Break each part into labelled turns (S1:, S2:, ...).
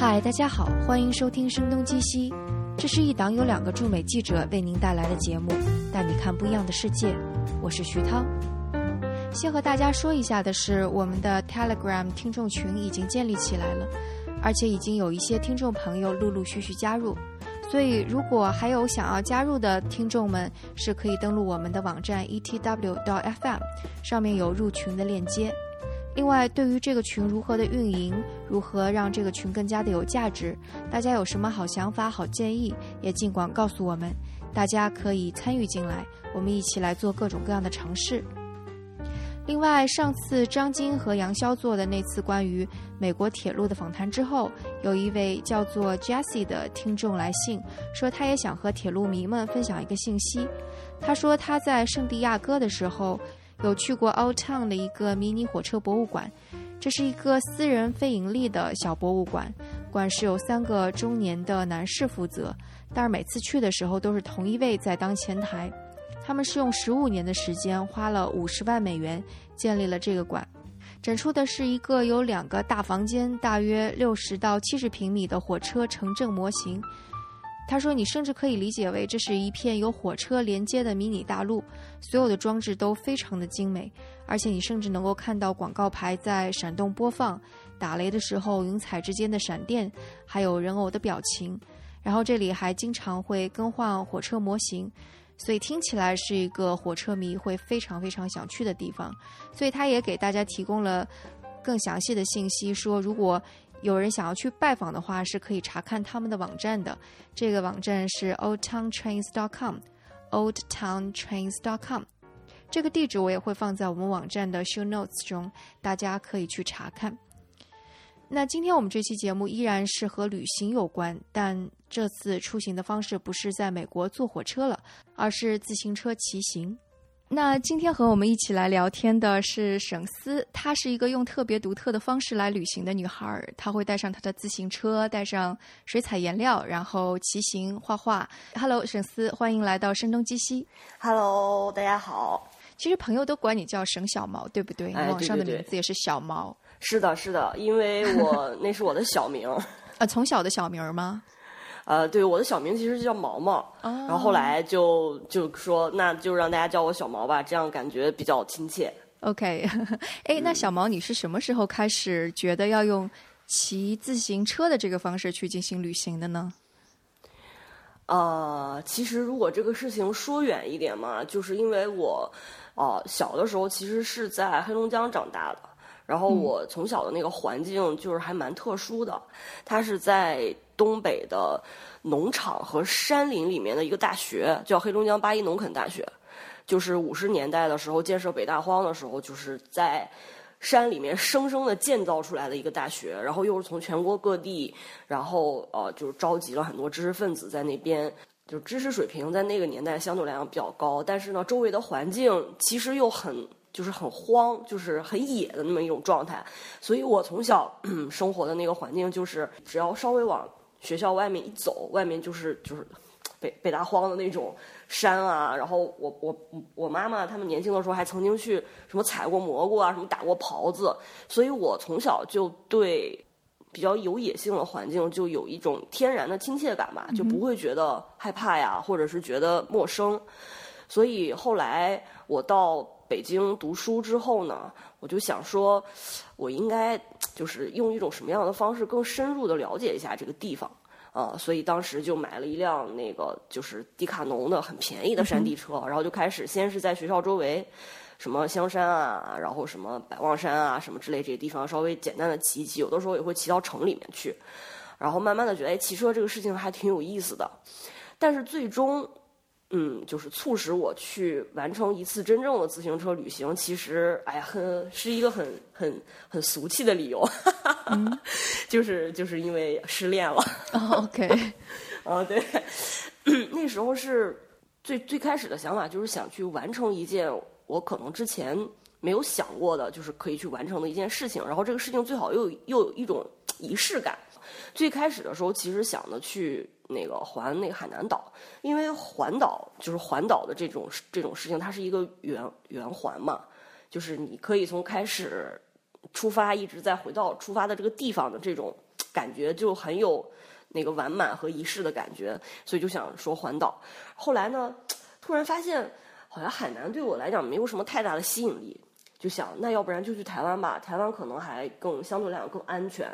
S1: 嗨，大家好，欢迎收听《声东击西》，这是一档由两个驻美记者为您带来的节目，带你看不一样的世界。我是徐涛。先和大家说一下的是，我们的 Telegram 听众群已经建立起来了，而且已经有一些听众朋友陆陆续续加入。所以，如果还有想要加入的听众们，是可以登录我们的网站 etw.fm，上面有入群的链接。另外，对于这个群如何的运营，如何让这个群更加的有价值，大家有什么好想法、好建议，也尽管告诉我们，大家可以参与进来，我们一起来做各种各样的尝试。另外，上次张晶和杨潇做的那次关于美国铁路的访谈之后，有一位叫做 Jesse 的听众来信，说他也想和铁路迷们分享一个信息。他说他在圣地亚哥的时候，有去过 Old Town 的一个迷你火车博物馆，这是一个私人非盈利的小博物馆，馆是由三个中年的男士负责，但是每次去的时候都是同一位在当前台。他们是用十五年的时间，花了五十万美元建立了这个馆，展出的是一个有两个大房间、大约六十到七十平米的火车城镇模型。他说：“你甚至可以理解为这是一片由火车连接的迷你大陆，所有的装置都非常的精美，而且你甚至能够看到广告牌在闪动播放，打雷的时候云彩之间的闪电，还有人偶的表情。然后这里还经常会更换火车模型。”所以听起来是一个火车迷会非常非常想去的地方，所以他也给大家提供了更详细的信息，说如果有人想要去拜访的话，是可以查看他们的网站的。这个网站是 oldtowntrains.com，oldtowntrains.com。这个地址我也会放在我们网站的 show notes 中，大家可以去查看。那今天我们这期节目依然是和旅行有关，但这次出行的方式不是在美国坐火车了，而是自行车骑行。那今天和我们一起来聊天的是沈思，她是一个用特别独特的方式来旅行的女孩。她会带上她的自行车，带上水彩颜料，然后骑行画画。Hello，沈思，欢迎来到声东击西。
S2: Hello，大家好。
S1: 其实朋友都管你叫沈小毛，对不对？
S2: 哎
S1: 网上的名字也是小毛。
S2: 是的，是的，因为我那是我的小名，
S1: 啊，从小的小名儿吗？
S2: 呃，对，我的小名其实就叫毛毛，
S1: 哦
S2: 然后后来就就说那就让大家叫我小毛吧，这样感觉比较亲切。
S1: OK，哎，那小毛，你是什么时候开始觉得要用骑自行车的这个方式去进行旅行的呢？
S2: 呃，其实如果这个事情说远一点嘛，就是因为我，呃，小的时候其实是在黑龙江长大的，然后我从小的那个环境就是还蛮特殊的，它是在东北的农场和山林里面的一个大学，叫黑龙江八一农垦大学，就是五十年代的时候建设北大荒的时候，就是在。山里面生生的建造出来的一个大学，然后又是从全国各地，然后呃，就是召集了很多知识分子在那边，就知识水平在那个年代相对来讲比较高，但是呢，周围的环境其实又很就是很荒，就是很野的那么一种状态，所以我从小、生活的那个环境就是，只要稍微往学校外面一走，外面就是就是北北大荒的那种山啊，然后我我我妈妈他们年轻的时候还曾经去什么采过蘑菇啊，什么打过狍子，所以我从小就对比较有野性的环境就有一种天然的亲切感吧，就不会觉得害怕呀，或者是觉得陌生。所以后来我到北京读书之后呢，我就想说，我应该就是用一种什么样的方式更深入的了解一下这个地方。啊、所以当时就买了一辆那个就是迪卡侬的很便宜的山地车，然后就开始先是在学校周围，什么香山啊，然后什么百望山啊，什么之类这些地方稍微简单的骑一骑，有的时候也会骑到城里面去，然后慢慢的觉得，哎，骑车这个事情还挺有意思的，但是最终。嗯，就是促使我去完成一次真正的自行车旅行，其实，哎呀，很是一个很很很俗气的理由，就是就是因为失恋了。
S1: 哦，OK，
S2: 啊，对，那时候是最最开始的想法，就是想去完成一件我可能之前没有想过的，就是可以去完成的一件事情。然后这个事情最好又又有一种仪式感。最开始的时候，其实想的去那个环那个海南岛，因为环岛就是环岛的这种这种事情，它是一个圆圆环嘛，就是你可以从开始出发一直再回到出发的这个地方的这种。感觉就很有那个完满和仪式的感觉，所以就想说环岛。后来呢，突然发现好像海南对我来讲没有什么太大的吸引力，就想那要不然就去台湾吧，台湾可能还更相对来讲更安全，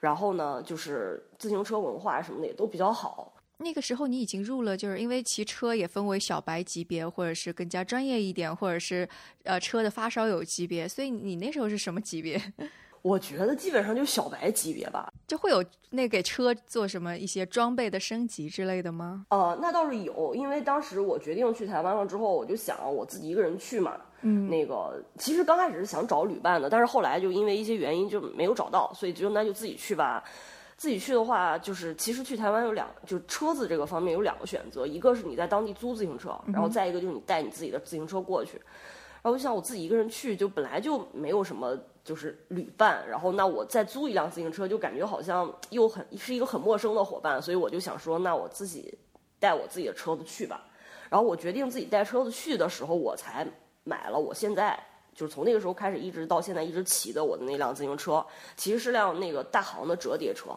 S2: 然后呢，就是自行车文化什么的也都比较好。
S1: 那个时候你已经入了，就是因为骑车也分为小白级别，或者是更加专业一点，或者是呃车的发烧友级别，所以你那时候是什么级别？
S2: 我觉得基本上就小白级别吧。
S1: 就会有那给车做什么一些装备的升级之类的吗？
S2: 呃，那倒是有，因为当时我决定去台湾了之后，我就想我自己一个人去嘛。
S1: 嗯，
S2: 那个其实刚开始是想找旅伴的，但是后来就因为一些原因就没有找到，所以就那就自己去吧。自己去的话，就是其实去台湾有两，就车子这个方面有两个选择，一个是你在当地租自行车，然后再一个就是你带你自己的自行车过去。然后我想我自己一个人去，就本来就没有什么就是旅伴，然后那我再租一辆自行车，就感觉好像又很是一个很陌生的伙伴，所以我就想说，那我自己带我自己的车子去吧。然后我决定自己带车子去的时候，我才买了我现在。就是从那个时候开始，一直到现在一直骑的我的那辆自行车，其实是辆那个大行的折叠车。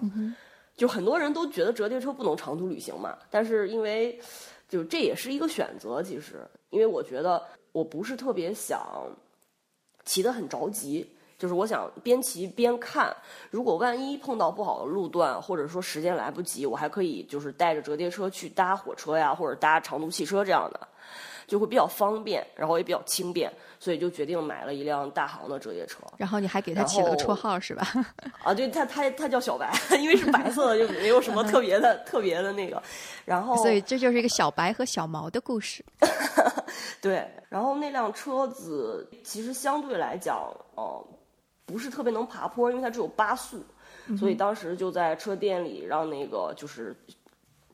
S2: 就很多人都觉得折叠车不能长途旅行嘛，但是因为就这也是一个选择。其实，因为我觉得我不是特别想骑得很着急，就是我想边骑边看。如果万一碰到不好的路段，或者说时间来不及，我还可以就是带着折叠车去搭火车呀，或者搭长途汽车这样的。就会比较方便，然后也比较轻便，所以就决定买了一辆大行的折叠车。
S1: 然后你还给他起了个绰号是吧？
S2: 啊，对，他他他叫小白，因为是白色的，就没有什么特别的特别的那个。然后，
S1: 所以这就是一个小白和小毛的故事。
S2: 对，然后那辆车子其实相对来讲，呃，不是特别能爬坡，因为它只有八速，所以当时就在车店里让那个就是。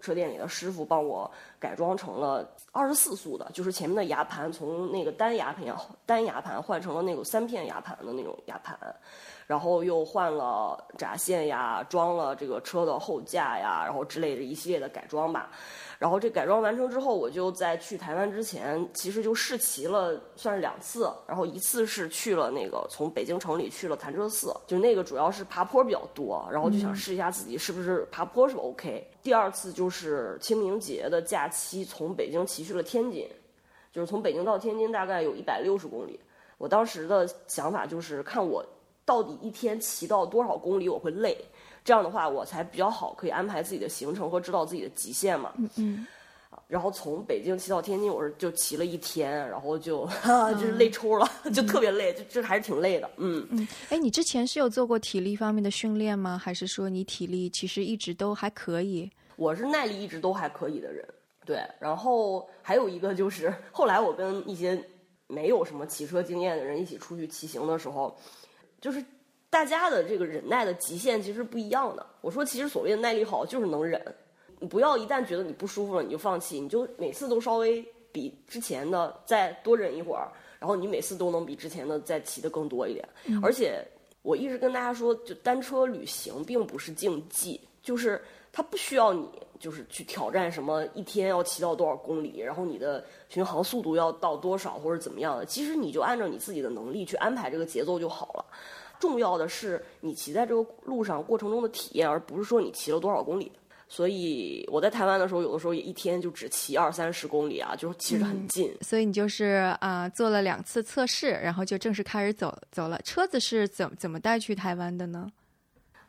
S2: 车店里的师傅帮我改装成了二十四速的，就是前面的牙盘从那个单牙盘单牙盘换成了那种三片牙盘的那种牙盘，然后又换了闸线呀，装了这个车的后架呀，然后之类的一系列的改装吧。然后这改装完成之后，我就在去台湾之前，其实就试骑了，算是两次。然后一次是去了那个从北京城里去了潭柘寺，就那个主要是爬坡比较多，然后就想试一下自己是不是爬坡是 OK。第二次就是清明节的假期，从北京骑去了天津，就是从北京到天津大概有一百六十公里。我当时的想法就是看我到底一天骑到多少公里我会累。这样的话，我才比较好，可以安排自己的行程和知道自己的极限嘛。
S1: 嗯嗯。
S2: 然后从北京骑到天津，我是就骑了一天，然后就 就是累抽了，就特别累，就这还是挺累的。嗯
S1: 嗯。哎，你之前是有做过体力方面的训练吗？还是说你体力其实一直都还可以？
S2: 我是耐力一直都还可以的人。对。然后还有一个就是，后来我跟一些没有什么骑车经验的人一起出去骑行的时候，就是。大家的这个忍耐的极限其实不一样的。我说，其实所谓的耐力好，就是能忍。你不要一旦觉得你不舒服了，你就放弃。你就每次都稍微比之前的再多忍一会儿，然后你每次都能比之前的再骑的更多一点。而且我一直跟大家说，就单车旅行并不是竞技，就是它不需要你就是去挑战什么一天要骑到多少公里，然后你的巡航速度要到多少或者怎么样的。其实你就按照你自己的能力去安排这个节奏就好了。重要的是你骑在这个路上过程中的体验，而不是说你骑了多少公里。所以我在台湾的时候，有的时候也一天就只骑二三十公里啊，就其实很近。
S1: 所以你就是啊，做了两次测试，然后就正式开始走走了。车子是怎怎么带去台湾的呢？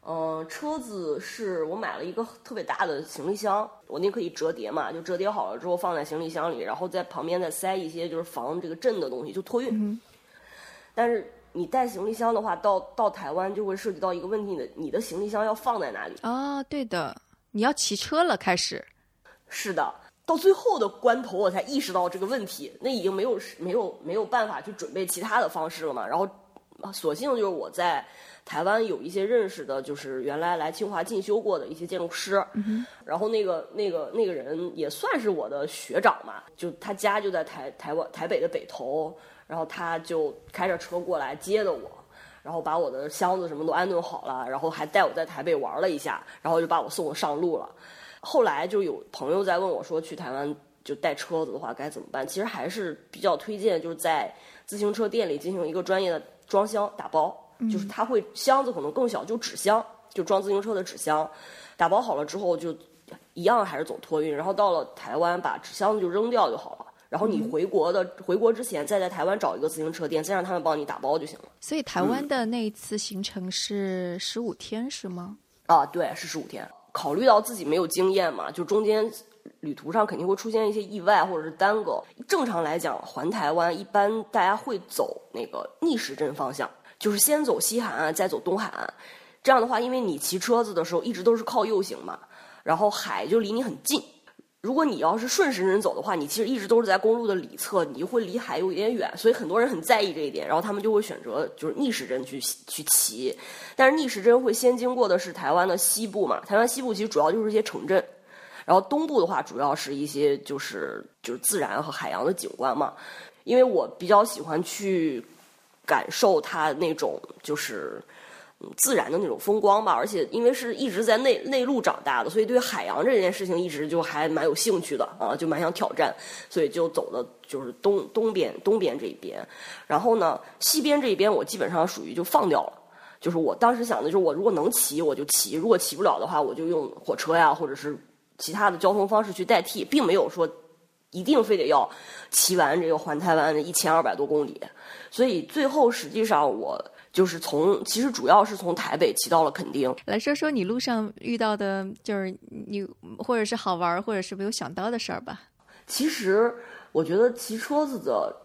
S2: 嗯，车子是我买了一个特别大的行李箱，我那可以折叠嘛，就折叠好了之后放在行李箱里，然后在旁边再塞一些就是防这个震的东西，就托运。但是。你带行李箱的话，到到台湾就会涉及到一个问题：你的你的行李箱要放在哪里？
S1: 啊，对的，你要骑车了，开始。
S2: 是的，到最后的关头，我才意识到这个问题。那已经没有没有没有办法去准备其他的方式了嘛。然后，索性就是我在台湾有一些认识的，就是原来来清华进修过的一些建筑师。然后那个那个那个人也算是我的学长嘛，就他家就在台台湾台北的北投。然后他就开着车过来接的我，然后把我的箱子什么都安顿好了，然后还带我在台北玩了一下，然后就把我送上路了。后来就有朋友在问我说，去台湾就带车子的话该怎么办？其实还是比较推荐，就是在自行车店里进行一个专业的装箱打包，就是它会箱子可能更小，就纸箱，就装自行车的纸箱，打包好了之后就一样还是走托运，然后到了台湾把纸箱子就扔掉就好了。然后你回国的回国之前，再在台湾找一个自行车店，再让他们帮你打包就行了。
S1: 所以台湾的那一次行程是十五天是吗？
S2: 啊，对，是十五天。考虑到自己没有经验嘛，就中间旅途上肯定会出现一些意外或者是耽搁。正常来讲，环台湾一般大家会走那个逆时针方向，就是先走西海岸，再走东海岸。这样的话，因为你骑车子的时候一直都是靠右行嘛，然后海就离你很近。如果你要是顺时针走的话，你其实一直都是在公路的里侧，你就会离海有一点远，所以很多人很在意这一点，然后他们就会选择就是逆时针去去骑。但是逆时针会先经过的是台湾的西部嘛？台湾西部其实主要就是一些城镇，然后东部的话主要是一些就是就是自然和海洋的景观嘛。因为我比较喜欢去感受它那种就是。自然的那种风光吧，而且因为是一直在内内陆长大的，所以对海洋这件事情一直就还蛮有兴趣的啊，就蛮想挑战，所以就走的就是东东边东边这一边，然后呢西边这一边我基本上属于就放掉了，就是我当时想的就是我如果能骑我就骑，如果骑不了的话我就用火车呀或者是其他的交通方式去代替，并没有说一定非得要骑完这个环台湾的一千二百多公里，所以最后实际上我。就是从，其实主要是从台北骑到了垦丁。
S1: 来说说你路上遇到的，就是你或者是好玩，或者是没有想到的事儿吧。
S2: 其实我觉得骑车子的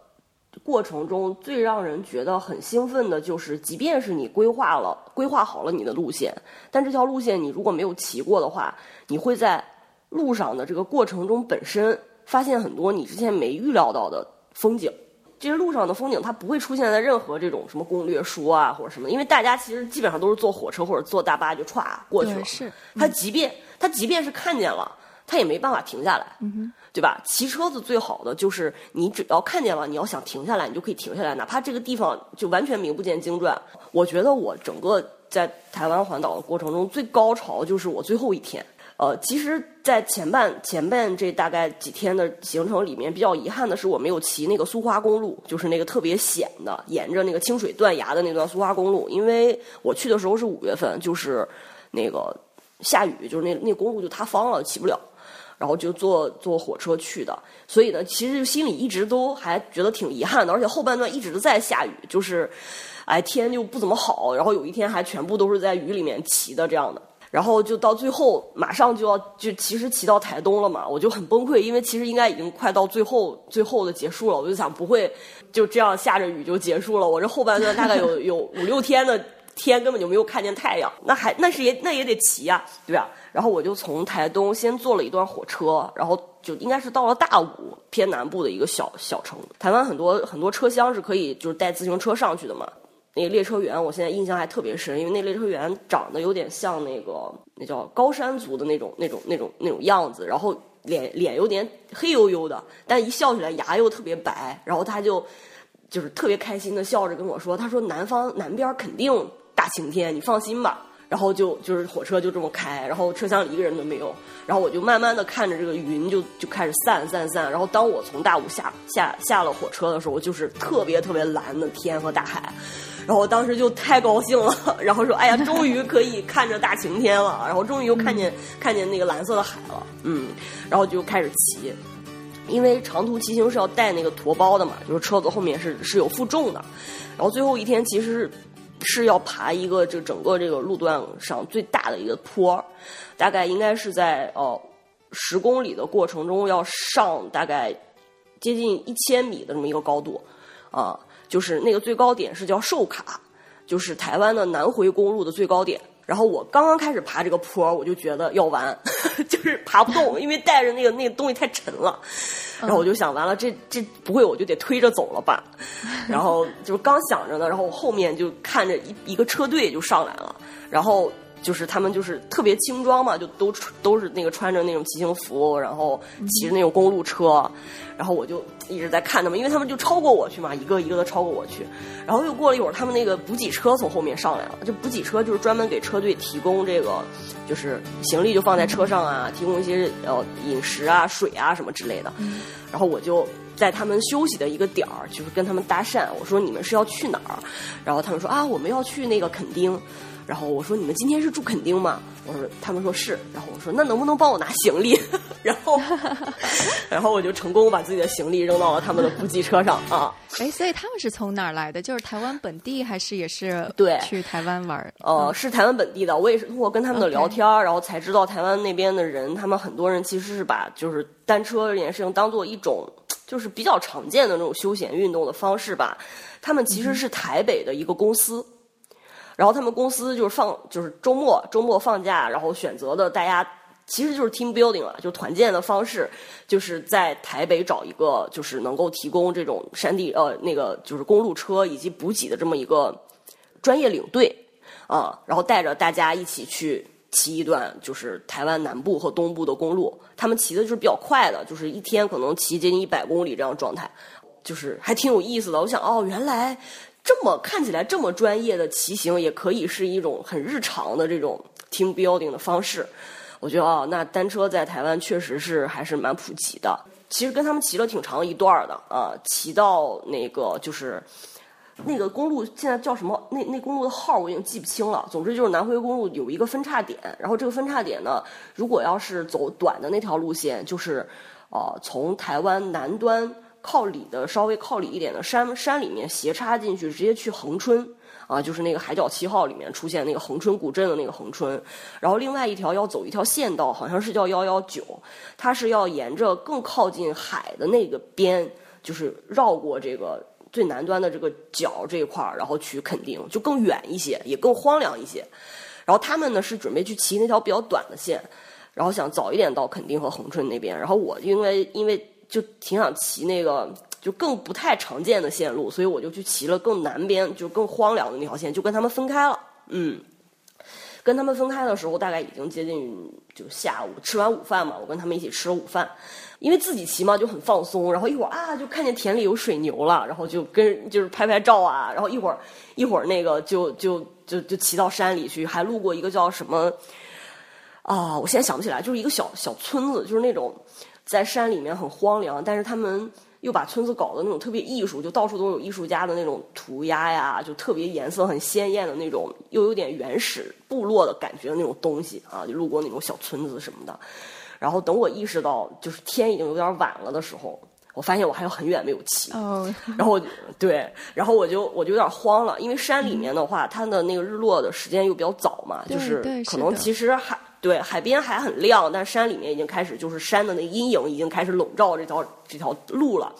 S2: 过程中，最让人觉得很兴奋的就是，即便是你规划了、规划好了你的路线，但这条路线你如果没有骑过的话，你会在路上的这个过程中本身发现很多你之前没预料到的风景。这些路上的风景，它不会出现在任何这种什么攻略书啊，或者什么，因为大家其实基本上都是坐火车或者坐大巴就歘过去了。
S1: 是，
S2: 他即便他即便是看见了，他也没办法停下来，对吧？骑车子最好的就是你只要看见了，你要想停下来，你就可以停下来，哪怕这个地方就完全名不见经传。我觉得我整个在台湾环岛的过程中，最高潮就是我最后一天。呃，其实，在前半前半这大概几天的行程里面，比较遗憾的是我没有骑那个苏花公路，就是那个特别险的，沿着那个清水断崖的那段苏花公路。因为我去的时候是五月份，就是那个下雨，就是那那公路就塌方了，骑不了，然后就坐坐火车去的。所以呢，其实心里一直都还觉得挺遗憾的，而且后半段一直在下雨，就是哎天就不怎么好，然后有一天还全部都是在雨里面骑的这样的。然后就到最后，马上就要就其实骑到台东了嘛，我就很崩溃，因为其实应该已经快到最后最后的结束了，我就想不会就这样下着雨就结束了，我这后半段大概有有五六天的天根本就没有看见太阳，那还那是也那也得骑呀，对吧？然后我就从台东先坐了一段火车，然后就应该是到了大武偏南部的一个小小城，台湾很多很多车厢是可以就是带自行车上去的嘛。那个列车员，我现在印象还特别深，因为那列车员长得有点像那个那叫高山族的那种那种那种那种样子，然后脸脸有点黑黝黝的，但一笑起来牙又特别白，然后他就就是特别开心的笑着跟我说：“他说南方南边肯定大晴天，你放心吧。”然后就就是火车就这么开，然后车厢里一个人都没有，然后我就慢慢的看着这个云就就开始散散散，然后当我从大雾下下下了火车的时候，就是特别特别蓝的天和大海。然后我当时就太高兴了，然后说：“哎呀，终于可以看着大晴天了，然后终于又看见看见那个蓝色的海了。”嗯，然后就开始骑，因为长途骑行是要带那个驮包的嘛，就是车子后面是是有负重的。然后最后一天其实是要爬一个这整个这个路段上最大的一个坡，大概应该是在哦十公里的过程中要上大概接近一千米的这么一个高度啊。就是那个最高点是叫寿卡，就是台湾的南回公路的最高点。然后我刚刚开始爬这个坡，我就觉得要完，就是爬不动，因为带着那个那个东西太沉了。然后我就想，完了，这这不会我就得推着走了吧？然后就是刚想着呢，然后我后面就看着一一个车队就上来了，然后。就是他们就是特别轻装嘛，就都都是那个穿着那种骑行服，然后骑着那种公路车，然后我就一直在看他们，因为他们就超过我去嘛，一个一个的超过我去，然后又过了一会儿，他们那个补给车从后面上来了，就补给车就是专门给车队提供这个，就是行李就放在车上啊，提供一些呃饮食啊、水啊什么之类的，然后我就在他们休息的一个点儿，就是跟他们搭讪，我说你们是要去哪儿？然后他们说啊，我们要去那个垦丁。然后我说你们今天是住垦丁吗？我说他们说是，然后我说那能不能帮我拿行李？然后 然后我就成功把自己的行李扔到了他们的补给车上啊。
S1: 哎，所以他们是从哪儿来的？就是台湾本地还是也是
S2: 对
S1: 去台湾玩儿？
S2: 呃，是台湾本地的，我也是通过跟他们的聊天然后才知道台湾那边的人，他们很多人其实是把就是单车这件事情当做一种就是比较常见的那种休闲运动的方式吧。他们其实是台北的一个公司，然后他们公司就是放就是周末周末放假，然后选择的大家其实就是 team building 了，就团建的方式，就是在台北找一个就是能够提供这种山地呃那个就是公路车以及补给的这么一个专业领队啊，然后带着大家一起去骑一段就是台湾南部和东部的公路，他们骑的就是比较快的，就是一天可能骑接近一百公里这样状态。就是还挺有意思的。我想，哦，原来这么看起来这么专业的骑行，也可以是一种很日常的这种 team building 的方式。我觉得，哦，那单车在台湾确实是还是蛮普及的。其实跟他们骑了挺长一段的啊，骑到那个就是那个公路现在叫什么？那那公路的号我已经记不清了。总之就是南回公路有一个分叉点，然后这个分叉点呢，如果要是走短的那条路线，就是呃从台湾南端。靠里的稍微靠里一点的山山里面斜插进去，直接去恒春啊，就是那个海角七号里面出现那个恒春古镇的那个恒春。然后另外一条要走一条县道，好像是叫幺幺九，它是要沿着更靠近海的那个边，就是绕过这个最南端的这个角这一块儿，然后去垦丁，就更远一些，也更荒凉一些。然后他们呢是准备去骑那条比较短的线，然后想早一点到垦丁和恒春那边。然后我因为因为。就挺想骑那个，就更不太常见的线路，所以我就去骑了更南边，就更荒凉的那条线，就跟他们分开了。嗯，跟他们分开的时候，大概已经接近就下午吃完午饭嘛，我跟他们一起吃了午饭。因为自己骑嘛就很放松，然后一会儿啊就看见田里有水牛了，然后就跟就是拍拍照啊，然后一会儿一会儿那个就就就就骑到山里去，还路过一个叫什么啊，我现在想不起来，就是一个小小村子，就是那种。在山里面很荒凉，但是他们又把村子搞得那种特别艺术，就到处都有艺术家的那种涂鸦呀，就特别颜色很鲜艳的那种，又有点原始部落的感觉的那种东西啊。就路过那种小村子什么的，然后等我意识到就是天已经有点晚了的时候，我发现我还有很远没有骑。
S1: 哦。
S2: 然后对，然后我就我就有点慌了，因为山里面的话，它的那个日落的时间又比较早嘛，就是可能其实还。对，海边还很亮，但山里面已经开始，就是山的那阴影已经开始笼罩这条这条路了。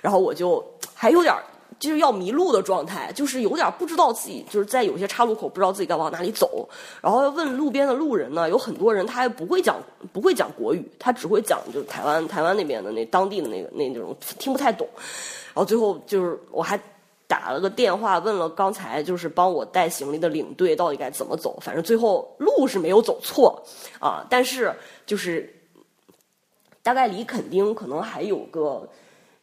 S2: 然后我就还有点就是要迷路的状态，就是有点不知道自己就是在有些岔路口不知道自己该往哪里走。然后问路边的路人呢，有很多人他还不会讲不会讲国语，他只会讲就是台湾台湾那边的那当地的那个那那种听不太懂。然后最后就是我还。打了个电话问了刚才就是帮我带行李的领队到底该怎么走，反正最后路是没有走错啊，但是就是大概离垦丁可能还有个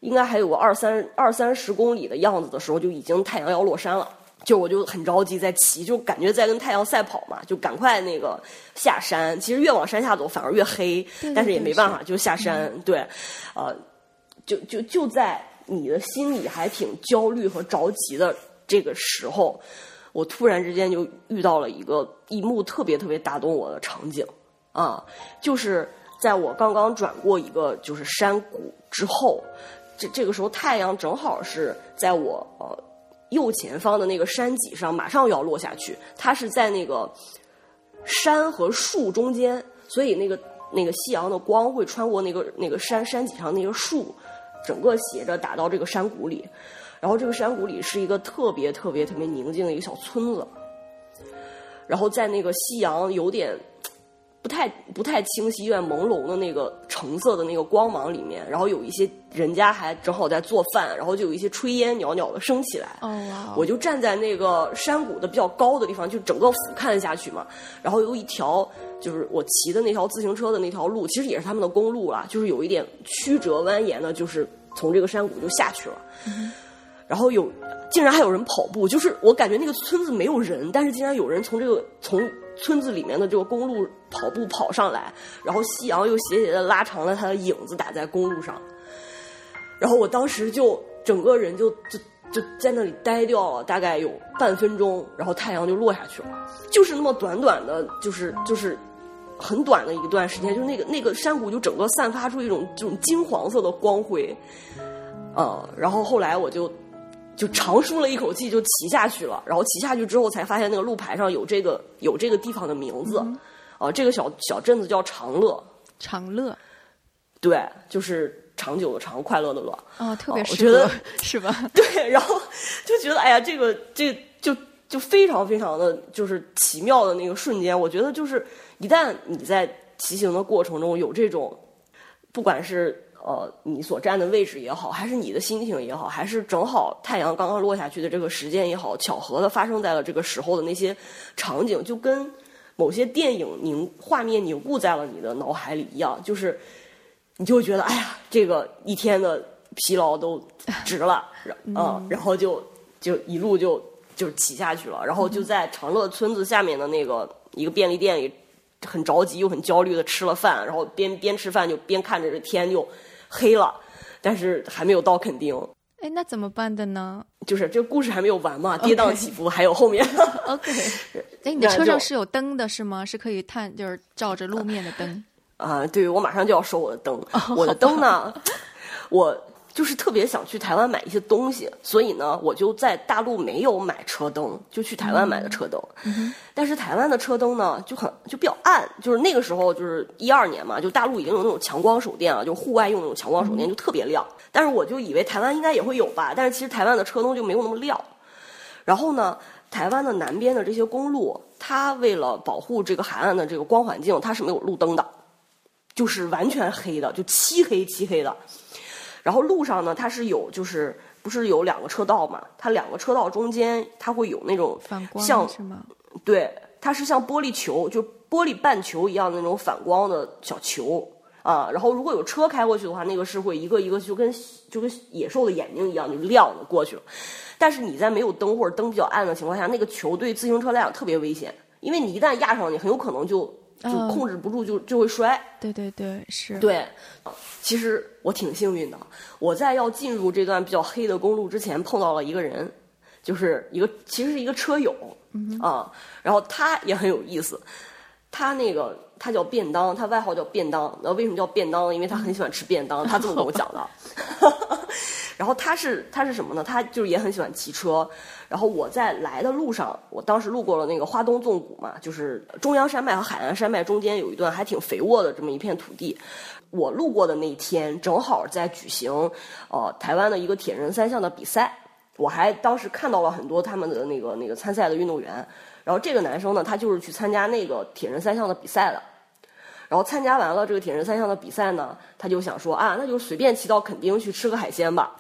S2: 应该还有个二三二三十公里的样子的时候，就已经太阳要落山了，就我就很着急在骑，就感觉在跟太阳赛跑嘛，就赶快那个下山。其实越往山下走反而越黑，但是也没办法，就下山。对，呃，就就就在。你的心里还挺焦虑和着急的这个时候，我突然之间就遇到了一个一幕特别特别打动我的场景啊，就是在我刚刚转过一个就是山谷之后，这这个时候太阳正好是在我呃右前方的那个山脊上，马上要落下去。它是在那个山和树中间，所以那个那个夕阳的光会穿过那个那个山山脊上那个树。整个斜着打到这个山谷里，然后这个山谷里是一个特别特别特别宁静的一个小村子，然后在那个夕阳有点不太不太清晰、有点朦胧的那个橙色的那个光芒里面，然后有一些人家还正好在做饭，然后就有一些炊烟袅袅的升起来。
S1: 哦，
S2: 我就站在那个山谷的比较高的地方，就整个俯瞰下去嘛，然后有一条。就是我骑的那条自行车的那条路，其实也是他们的公路了，就是有一点曲折蜿蜒的，就是从这个山谷就下去了。然后有，竟然还有人跑步，就是我感觉那个村子没有人，但是竟然有人从这个从村子里面的这个公路跑步跑上来，然后夕阳又斜斜的拉长了他的影子打在公路上，然后我当时就整个人就就就在那里呆掉了大概有半分钟，然后太阳就落下去了，就是那么短短的，就是就是很短的一段时间，就那个那个山谷就整个散发出一种这种金黄色的光辉，呃，然后后来我就就长舒了一口气，就骑下去了。然后骑下去之后，才发现那个路牌上有这个有这个地方的名字，啊、这个小小镇子叫长乐，
S1: 长乐
S2: 对，就是长久的长，快乐的乐。
S1: 哦，特别
S2: 觉得
S1: 是吧？
S2: 对，然后就觉得哎呀，这个这就就非常非常的就是奇妙的那个瞬间。我觉得就是一旦你在骑行的过程中有这种，不管是呃你所站的位置也好，还是你的心情也好，还是正好太阳刚刚落下去的这个时间也好，巧合的发生在了这个时候的那些场景，就跟某些电影凝画面凝固在了你的脑海里一样，就是你就会觉得哎呀，这个一天的疲劳都值了，然嗯，然后就就一路就就骑下去了，然后就在长乐村子下面的那个一个便利店里，很着急又很焦虑的吃了饭，然后边边吃饭就边看着这天就黑了，但是还没有到垦丁。
S1: 哎，那怎么办的呢
S2: 就是这个故事还没有完嘛，跌宕起伏还有后面。？
S1: OK，哎，你的
S2: 那
S1: 车上
S2: 就是
S1: 有灯的是吗？是可以探，就是照着路面的灯。
S2: 啊、对我马上就要收我的灯。
S1: 哦
S2: 我的灯呢，我就是特别想去台湾买一些东西，所以呢，我就在大陆没有买车灯，就去台湾买的车灯。
S1: 嗯
S2: 但是台湾的车灯呢，就很就比较暗，就是那个时候就是一二年嘛，就大陆已经有那种强光手电了，就户外用那种强光手
S1: 嗯
S2: 电就特别亮。但是我就以为台湾应该也会有吧，但是其实台湾的车灯就没有那么亮。然后呢，台湾的南边的这些公路，它为了保护这个海岸的这个光环境，它是没有路灯的，就是完全黑的，就漆黑漆黑的。然后路上呢，它是有就是不是有两个车道嘛？它两个车道中间它会有那种
S1: 反光
S2: 像
S1: 是吗？
S2: 对，它是像玻璃球，就玻璃半球一样的那种反光的小球啊。然后如果有车开过去的话，那个是会一个一个就跟就跟野兽的眼睛一样就亮的过去了。但是你在没有灯或者灯比较暗的情况下，那个球对自行车来讲特别危险，因为你一旦压上，你很有可能就就
S1: 嗯
S2: 控制不住就就会摔。
S1: 对对对，是。
S2: 对，其实我挺幸运的，我在要进入这段比较黑的公路之前碰到了一个人，就是一个其实是一个车友啊，然后他也很有意思，他那个他叫便当，他外号叫便当，然后为什么叫便当呢？因为他很喜欢吃便当，他这么跟我讲的。然后他是他是什么呢？他就是也很喜欢骑车。然后我在来的路上，我当时路过了那个花东纵谷嘛，就是中央山脉和海岸山脉中间有一段还挺肥沃的这么一片土地。我路过的那一天，正好在举行呃台湾的一个铁人三项的比赛。我还当时看到了很多他们的那个那个参赛的运动员。然后这个男生呢，他就是去参加那个铁人三项的比赛的。然后参加完了这个铁人三项的比赛呢，他就想说啊，那就随便骑到垦丁去吃个海鲜吧。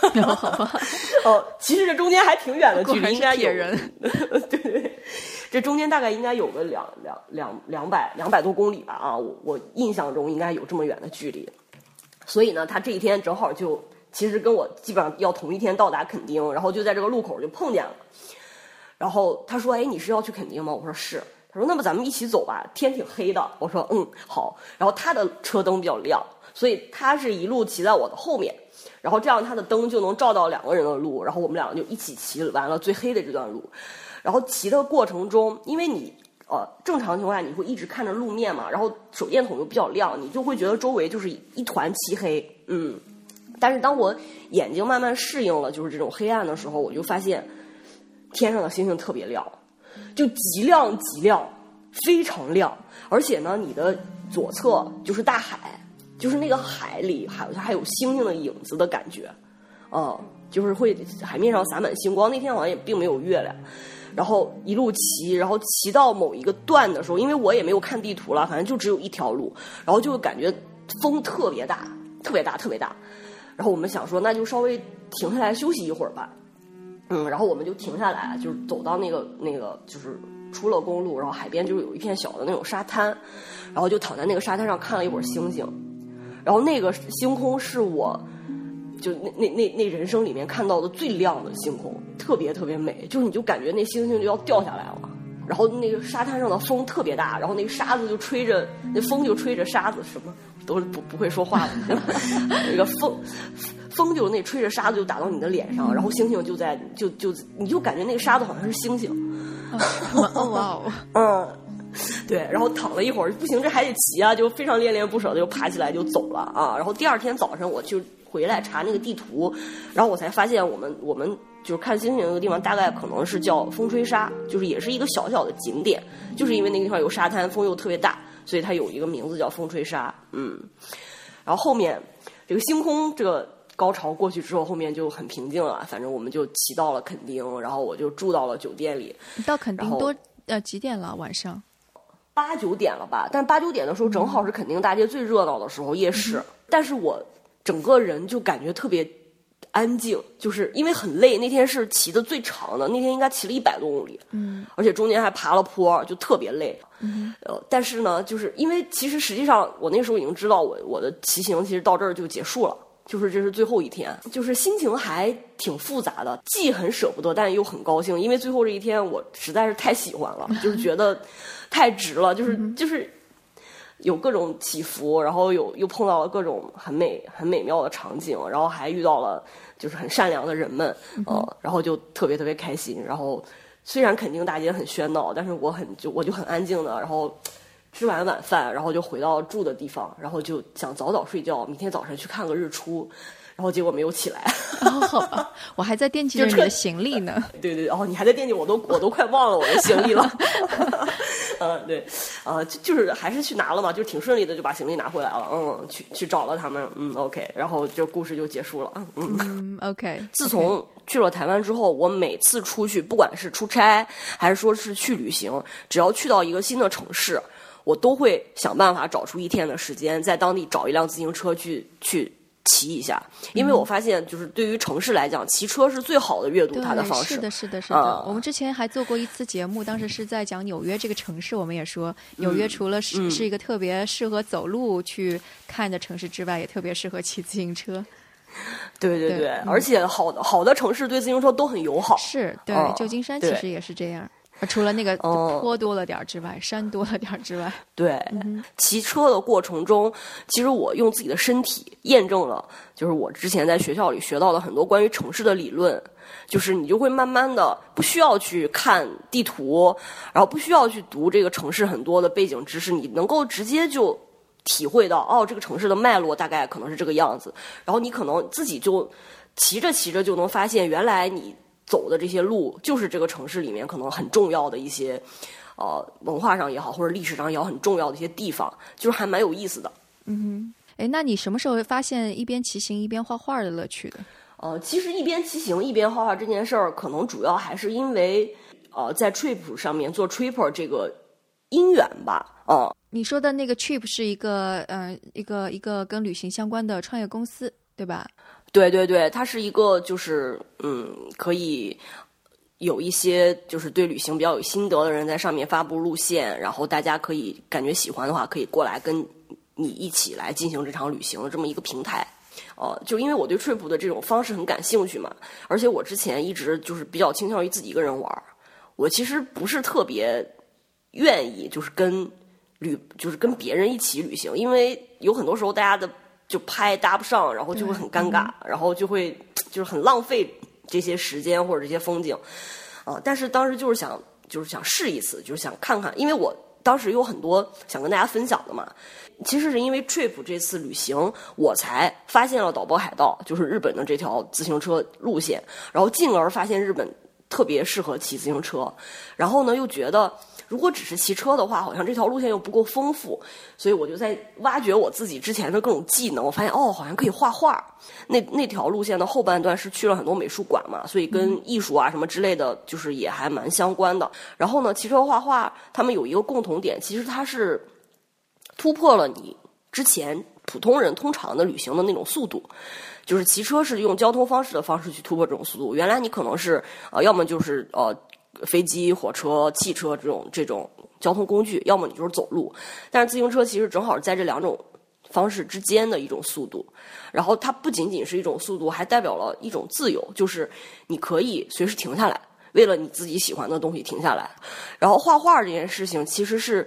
S1: 好吧，
S2: 哦，其实这中间还挺远的距离，应该有
S1: 铁人。
S2: 对 对对，这中间大概应该有个两两两两百两百多公里吧啊，我我印象中应该有这么远的距离。所以呢，他这一天正好就其实跟我基本上要同一天到达垦丁，然后就在这个路口就碰见了。然后他说：“哎，你是要去垦丁吗？”我说：“是。”他说：“那么咱们一起走吧，天挺黑的。”我说：“嗯，好。”然后他的车灯比较亮，所以他是一路骑在我的后面，然后这样他的灯就能照到两个人的路，然后我们两个就一起骑完了最黑的这段路。然后骑的过程中，因为你呃正常情况下你会一直看着路面嘛，然后手电筒又比较亮，你就会觉得周围就是一团漆黑，嗯。但是当我眼睛慢慢适应了就是这种黑暗的时候，我就发现天上的星星特别亮，就极亮极亮，非常亮。而且呢，你的左侧就是大海，就是那个海里好像还有星星的影子的感觉，嗯，就是会海面上洒满星光。那天好像也并没有月亮。然后一路骑，然后骑到某一个段的时候，因为我也没有看地图了，反正就只有一条路，然后就感觉风特别大，特别大，特别大。然后我们想说，那就稍微停下来休息一会儿吧。嗯，然后我们就停下来，就是走到那个那个，就是出了公路，然后海边就是有一片小的那种沙滩，然后就躺在那个沙滩上看了一会儿星星。然后那个星空是我，就那那那那人生里面看到的最亮的星空，特别特别美，就是你就感觉那星星就要掉下来了。然后那个沙滩上的风特别大，然后那个沙子就吹着，那风就吹着沙子，什么都是不不会说话了。那个风风风就那吹着沙子就打到你的脸上，然后星星就在就就你就感觉那个沙子好像是星星。
S1: 哦哇哦，
S2: 嗯，对，然后躺了一会儿，不行，这还得骑啊，就非常恋恋不舍的就爬起来就走了啊。然后第二天早上我就回来查那个地图，然后我才发现我们我们就是看星星那个地方大概可能是叫风吹沙，就是也是一个小小的景点，就是因为那个地方有沙滩，风又特别大，所以它有一个名字叫风吹沙。嗯，然后后面这个星空这个。高潮过去之后，后面就很平静了。反正我们就骑到了垦丁，然后我就住到了酒店里。
S1: 你到垦丁多呃几点了？晚上
S2: 八九点了吧？但八九点的时候正好是垦丁大街最热闹的时候，夜市。但是我整个人就感觉特别安静，就是因为很累。那天是骑的最长的，那天应该骑了一百多公里，
S1: 嗯，
S2: 而且中间还爬了坡，就特别累。
S1: 嗯，
S2: 呃，但是呢，就是因为其实实际上我那时候已经知道，我我的骑行其实到这儿就结束了。就是这是最后一天，就是心情还挺复杂的，既很舍不得，但又很高兴，因为最后这一天我实在是太喜欢了，就是觉得太值了，就是就是有各种起伏，然后有又碰到了各种很美很美妙的场景，然后还遇到了就是很善良的人们，呃，然后就特别特别开心。然后虽然肯定大街很喧闹，但是我很就我就很安静的，然后。吃完晚饭，然后就回到住的地方，然后就想早早睡觉，明天早上去看个日出，然后结果没有起来。
S1: 好吧，我还在惦记着你的行李呢。
S2: 对对，然哦，你还在惦记，我都我都快忘了我的行李了。嗯，对，呃，就是还是去拿了嘛，就挺顺利的，就把行李拿回来了。嗯，去去找了他们。嗯，OK，然后就故事就结束了。
S1: 嗯，OK。
S2: 自从去了台湾之后，我每次出去，不管是出差还是说是去旅行，只要去到一个新的城市。我都会想办法找出一天的时间，在当地找一辆自行车去去骑一下，因为我发现，就是对于城市来讲，骑车是最好的阅读它的方式。
S1: 是的，是的，是的。我们之前还做过一次节目，当时是在讲纽约这个城市，我们也说，纽约除了是是一个特别适合走路去看的城市之外，也特别适合骑自行车。
S2: 对对对，而且好的好的城市对自行车都很友好。
S1: 是对，旧金山其实也是这样。除了那个坡多了点之外，山多了点之外，
S2: 对，骑车的过程中，其实我用自己的身体验证了，就是我之前在学校里学到的很多关于城市的理论，就是你就会慢慢的不需要去看地图，然后不需要去读这个城市很多的背景知识，你能够直接就体会到，哦，这个城市的脉络大概可能是这个样子，然后你可能自己就骑着骑着就能发现，原来你。走的这些路，就是这个城市里面可能很重要的一些，呃，文化上也好，或者历史上也好，很重要的一些地方，就是还蛮有意思的。
S1: 嗯哼，哎，那你什么时候发现一边骑行一边画画的乐趣的？
S2: 呃，其实一边骑行一边画画这件事儿，可能主要还是因为，呃，在 Trip 上面做 Tripper 这个姻缘吧。啊，
S1: 你说的那个 Trip 是一个，呃，一个一个跟旅行相关的创业公司，对吧？
S2: 对对对，它是一个就是嗯，可以有一些就是对旅行比较有心得的人在上面发布路线，然后大家可以感觉喜欢的话，可以过来跟你一起来进行这场旅行的这么一个平台。哦，就因为我对 trip 的这种方式很感兴趣嘛，而且我之前一直就是比较倾向于自己一个人玩我其实不是特别愿意就是跟旅就是跟别人一起旅行，因为有很多时候大家的。就拍搭不上，然后就会很尴尬，然后就会就是很浪费这些时间或者这些风景啊。但是当时就是想，就是想试一次，就是想看看，因为我当时有很多想跟大家分享的嘛。其实是因为 Trip 这次旅行，我才发现了岛波海盗，就是日本的这条自行车路线，然后进而发现日本特别适合骑自行车，然后呢又觉得。如果只是骑车的话，好像这条路线又不够丰富，所以我就在挖掘我自己之前的各种技能。我发现哦，好像可以画画。那那条路线的后半段是去了很多美术馆嘛，所以跟艺术啊什么之类的，就是也还蛮相关的。然后呢，骑车画画，他们有一个共同点，其实它是突破了你之前普通人通常的旅行的那种速度，就是骑车是用交通方式的方式去突破这种速度。原来你可能是呃，要么就是呃。飞机、火车、汽车这种这种交通工具，要么你就是走路，但是自行车其实正好在这两种方式之间的一种速度。然后它不仅仅是一种速度，还代表了一种自由，就是你可以随时停下来，为了你自己喜欢的东西停下来。然后画画这件事情，其实是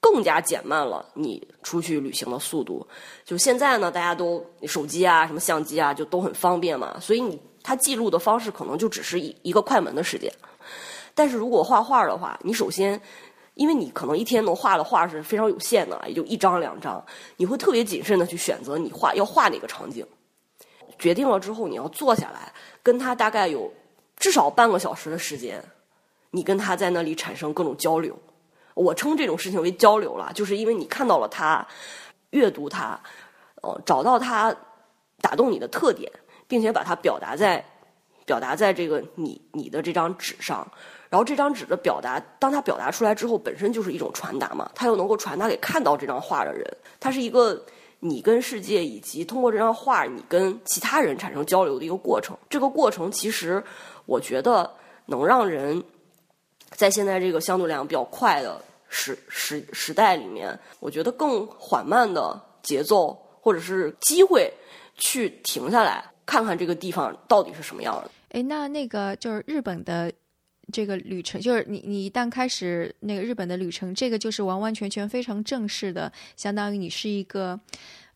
S2: 更加减慢了你出去旅行的速度。就现在呢，大家都手机啊、什么相机啊，就都很方便嘛，所以你它记录的方式可能就只是一一个快门的时间。但是如果画画的话，你首先，因为你可能一天能画的画是非常有限的，也就一张两张，你会特别谨慎的去选择你画要画哪个场景。决定了之后，你要坐下来跟他大概有至少半个小时的时间，你跟他在那里产生各种交流。我称这种事情为交流了，就是因为你看到了他，阅读他，呃，找到他打动你的特点，并且把它表达在表达在这个你你的这张纸上。然后这张纸的表达，当他表达出来之后，本身就是一种传达嘛，他又能够传达给看到这张画的人，它是一个。你跟世界，以及通过这张画，你跟其他人产生交流的一个过程。这个过程其实，我觉得能让人在现在这个相对来讲比较快的时时时代里面，我觉得更缓慢的节奏，或者是机会去停下来看看这个地方到底是什么样的。
S1: 哎，那那个就是日本的这个旅程，就是你你一旦开始那个日本的旅程，这个就是完完全全非常正式的，相当于你是一个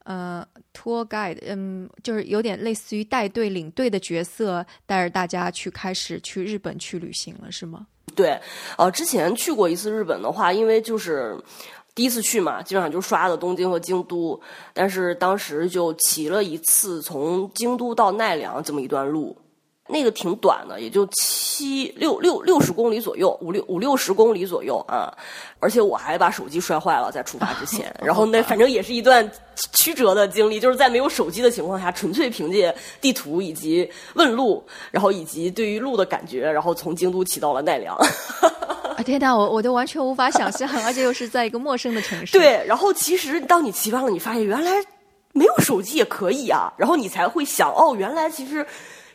S1: 呃 tour guide，嗯，就是有点类似于带队领队的角色，带着大家去开始去日本去旅行了，是吗？
S2: 对，呃，之前去过一次日本的话，因为就是第一次去嘛，基本上就刷的东京和京都，但是当时就骑了一次从京都到奈良这么一段路。那个挺短的，也就七六六六十公里左右，五六五六十公里左右啊！而且我还把手机摔坏了，在出发之前。然后那反正也是一段曲折的经历，就是在没有手机的情况下，纯粹凭借地图以及问路，然后以及对于路的感觉，然后从京都骑到了奈良。
S1: 啊天哪，我我都完全无法想象，而且又是在一个陌生的城市。
S2: 对，然后其实当你骑完了，你发现原来没有手机也可以啊，然后你才会想，哦，原来其实。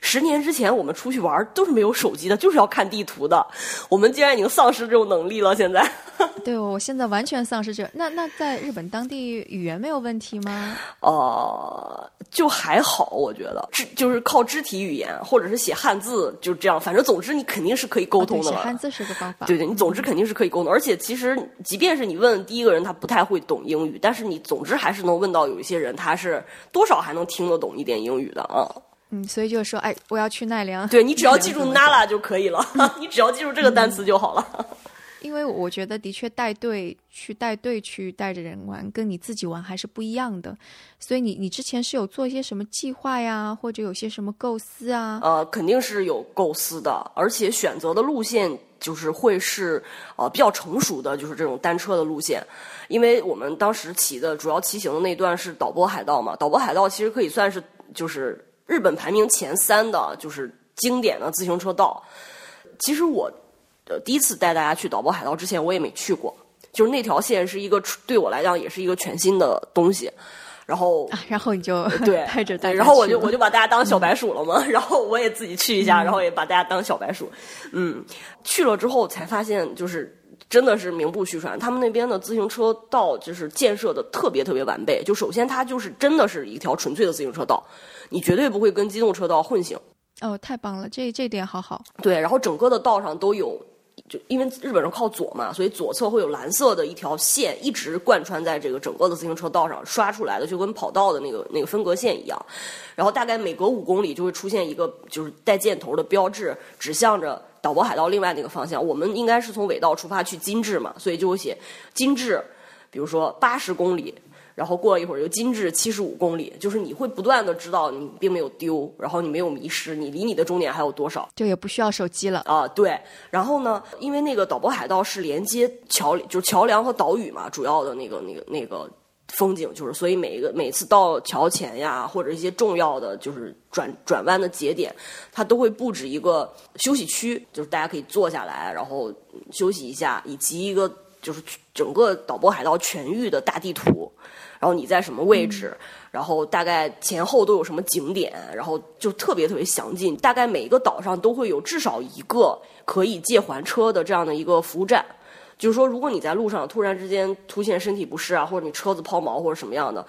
S2: 十年之前，我们出去玩都是没有手机的，就是要看地图的。我们竟然已经丧失这种能力了，现在。
S1: 对，我现在完全丧失这。那那在日本当地语言没有问题吗？
S2: 呃，就还好，我觉得肢就是靠肢体语言，或者是写汉字，就这样。反正总之，你肯定是可以沟通的。
S1: 写汉字是个方法。
S2: 对对，你总之肯定是可以沟通。而且其实，即便是你问第一个人，他不太会懂英语，但是你总之还是能问到有一些人，他是多少还能听得懂一点英语的啊。
S1: 嗯，所以就是说，哎，我要去奈良。
S2: 对你只要记住 Nala 就可以了，你只要记住这个单词就好了。
S1: 因为我觉得，的确带队去带队去带着人玩，跟你自己玩还是不一样的。所以你你之前是有做一些什么计划呀，或者有些什么构思啊？
S2: 呃，肯定是有构思的，而且选择的路线就是会是呃比较成熟的，就是这种单车的路线。因为我们当时骑的主要骑行的那段是导播海盗嘛，导播海盗其实可以算是就是。日本排名前三的就是经典的自行车道。其实我呃第一次带大家去岛波海盗之前，我也没去过。就是那条线是一个对我来讲也是一个全新的东西。然后，
S1: 然后你就
S2: 对
S1: 带着带，
S2: 然后我就我就把大家当小白鼠了嘛。然后我也自己去一下，然后也把大家当小白鼠。嗯，去了之后才发现，就是真的是名不虚传。他们那边的自行车道就是建设的特别特别完备。就首先它就是真的是一条纯粹的自行车道。你绝对不会跟机动车道混行。
S1: 哦，太棒了，这这点好好。
S2: 对，然后整个的道上都有，就因为日本人靠左嘛，所以左侧会有蓝色的一条线一直贯穿在这个整个的自行车道上刷出来的，就跟跑道的那个那个分隔线一样。然后大概每隔五公里就会出现一个就是带箭头的标志，指向着岛泊海盗另外那个方向。我们应该是从尾道出发去金治嘛，所以就会写金治，比如说八十公里。然后过了一会儿，就金治七十五公里，就是你会不断的知道你并没有丢，然后你没有迷失，你离你的终点还有多少？
S1: 就也不需要手机了
S2: 啊。对，然后呢，因为那个导播海盗是连接桥，就是桥梁和岛屿嘛，主要的那个那个那个风景，就是所以每一个每次到桥前呀，或者一些重要的就是转转弯的节点，它都会布置一个休息区，就是大家可以坐下来，然后休息一下，以及一个就是整个岛泊海盗全域的大地图。然后你在什么位置？然后大概前后都有什么景点？然后就特别特别详尽。大概每一个岛上都会有至少一个可以借还车的这样的一个服务站。就是说，如果你在路上突然之间出现身体不适啊，或者你车子抛锚或者什么样的，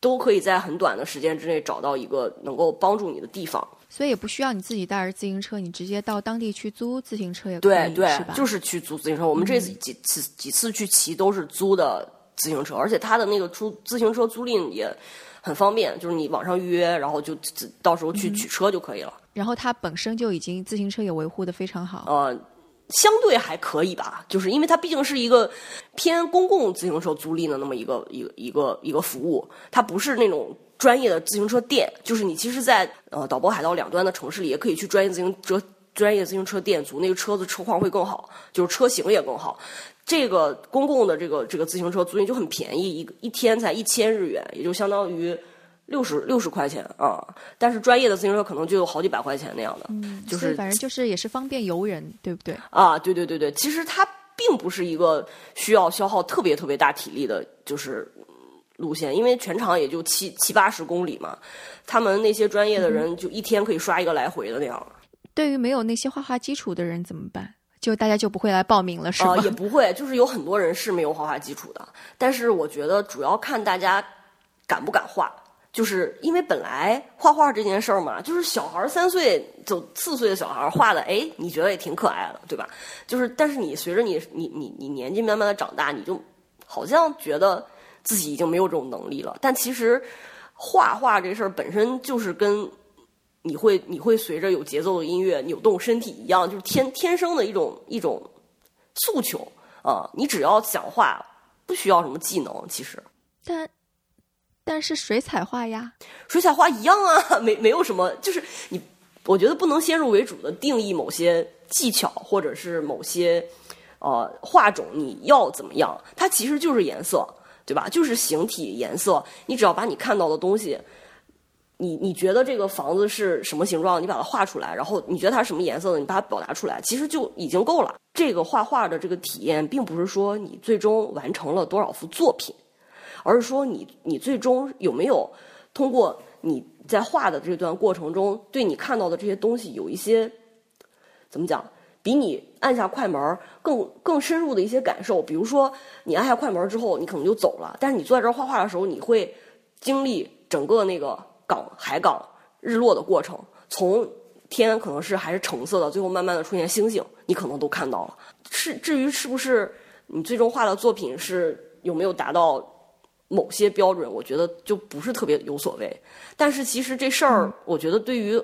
S2: 都可以在很短的时间之内找到一个能够帮助你的地方。
S1: 所以也不需要你自己带着自行车，你直接到当地去租自行车也可以，
S2: 对对
S1: 是？，
S2: 就是去租自行车。我们这次几次几次去骑都是租的自行车，而且它的那个租自行车租赁也很方便，就是你网上预约，然后就到时候去取车就可以了。
S1: 然后它本身就已经自行车也维护的非常好。
S2: 呃，相对还可以吧，就是因为它毕竟是一个偏公共自行车租赁的那么一个一个一个一个服务，它不是那种专业的自行车店，就是你其实在，呃岛泊海盗两端的城市里，也可以去专业自行车专业自行车店租，那个车子车况会更好，就是车型也更好。这个公共的这个这个自行车租赁就很便宜，一一天才一千日元，也就相当于六十六十块钱啊。但是专业的自行车可能就有好几百块钱那样的，就是
S1: 反正就是也是方便游人，对不对？
S2: 啊，对对对对，其实它并不是一个需要消耗特别特别大体力的，就是嗯路线，因为全长也就七七八十公里嘛，他们那些专业的人就一天可以刷一个来回的那样。
S1: 对于没有那些画画基础的人怎么办？就大家就不会来报名了，是吗？
S2: 啊、也不会，就是有很多人是没有画画基础的，但是我觉得主要看大家敢不敢画。就是因为本来画画这件事儿嘛，就是小孩三岁就四岁的小孩画的，哎，你觉得也挺可爱的，对吧？就是，但是你随着你你你你年纪慢慢的长大，你就好像觉得自己已经没有这种能力了。但其实画画这事儿本身就是跟你会你会随着有节奏的音乐扭动身体一样，就是天天生的一种一种诉求啊、你只要想画，不需要什么技能，其实
S1: 但但是水彩画呀，
S2: 水彩画一样啊，没没有什么，就是你，我觉得不能先入为主的定义某些技巧或者是某些呃画种你要怎么样，它其实就是颜色，对吧？就是形体颜色，你只要把你看到的东西。你你觉得这个房子是什么形状？你把它画出来，然后你觉得它是什么颜色的？你把它表达出来，其实就已经够了。这个画画的这个体验，并不是说你最终完成了多少幅作品，而是说你你最终有没有通过你在画的这段过程中，对你看到的这些东西有一些怎么讲，比你按下快门更更深入的一些感受。比如说，你按下快门之后，你可能就走了，但是你坐在这儿画画的时候，你会经历整个那个港海港日落的过程，从天可能是还是橙色的，最后慢慢的出现星星，你可能都看到了。是至于是不是你最终画的作品是有没有达到某些标准，我觉得就不是特别有所谓。但是其实这事儿，我觉得对于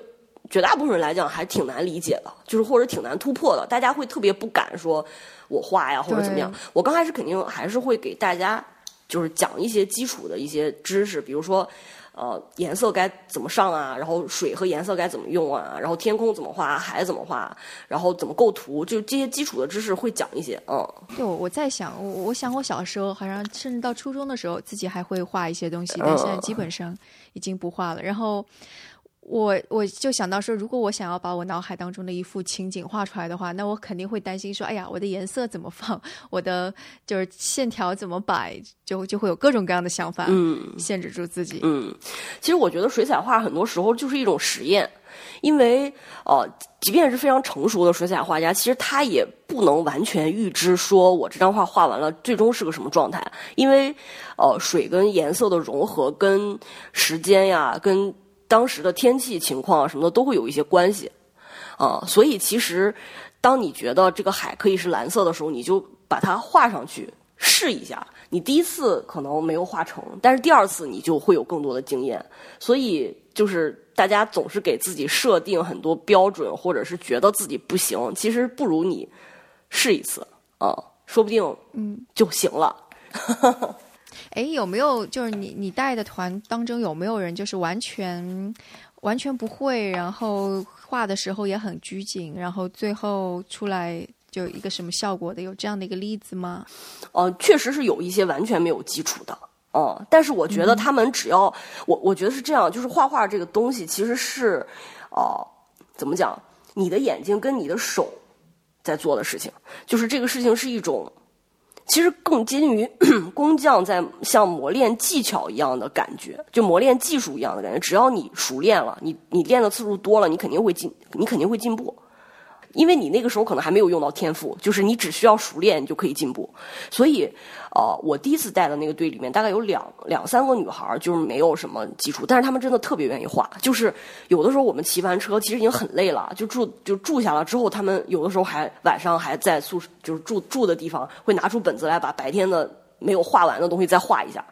S2: 绝大部分人来讲还挺难理解的，就是或者挺难突破的。大家会特别不敢说我画呀，或者怎么样。我刚开始肯定还是会给大家就是讲一些基础的一些知识，比如说。呃，颜色该怎么上啊？然后水和颜色该怎么用啊？然后天空怎么画，海怎么画？然后怎么构图？就这些基础的知识会讲一些。嗯，
S1: 对，我我在想，我我想我小时候好像甚至到初中的时候，自己还会画一些东西，但现在基本上已经不画了。然后我我就想到说，如果我想要把我脑海当中的一幅情景画出来的话，那我肯定会担心说，哎呀，我的颜色怎么放，我的就是线条怎么摆，就就会有各种各样的想法，
S2: 嗯，
S1: 限制住自己。
S2: 嗯，其实我觉得水彩画很多时候就是一种实验，因为呃，即便是非常成熟的水彩画家，其实他也不能完全预知说我这张画画完了最终是个什么状态，因为呃，水跟颜色的融合跟时间呀，跟当时的天气情况什么的都会有一些关系啊、所以其实当你觉得这个海可以是蓝色的时候，你就把它画上去试一下。你第一次可能没有画成，但是第二次你就会有更多的经验。所以就是大家总是给自己设定很多标准，或者是觉得自己不行，其实不如你试一次啊、说不定嗯就行了。
S1: 哎，有没有就是你你带的团当中有没有人就是完全完全不会，然后画的时候也很拘谨，然后最后出来就一个什么效果的？有这样的一个例子吗？
S2: 呃，确实是有一些完全没有基础的，嗯，但是我觉得他们只要、我我觉得是这样，就是画画这个东西其实是，呃，怎么讲？你的眼睛跟你的手在做的事情，就是这个事情是一种，其实更接近于 工匠在像磨练技巧一样的感觉，就磨练技术一样的感觉。只要你熟练了，你你练的次数多了，你肯定会进，你肯定会进步。因为你那个时候可能还没有用到天赋，就是你只需要熟练，就可以进步。所以，呃，我第一次带的那个队里面大概有两两三个女孩儿，就是没有什么基础，但是她们真的特别愿意画。就是有的时候我们骑完车，其实已经很累了，就住就住下了之后，她们有的时候还晚上还在宿舍，就是住住的地方会拿出本子来把白天的没有画完的东西再画一下。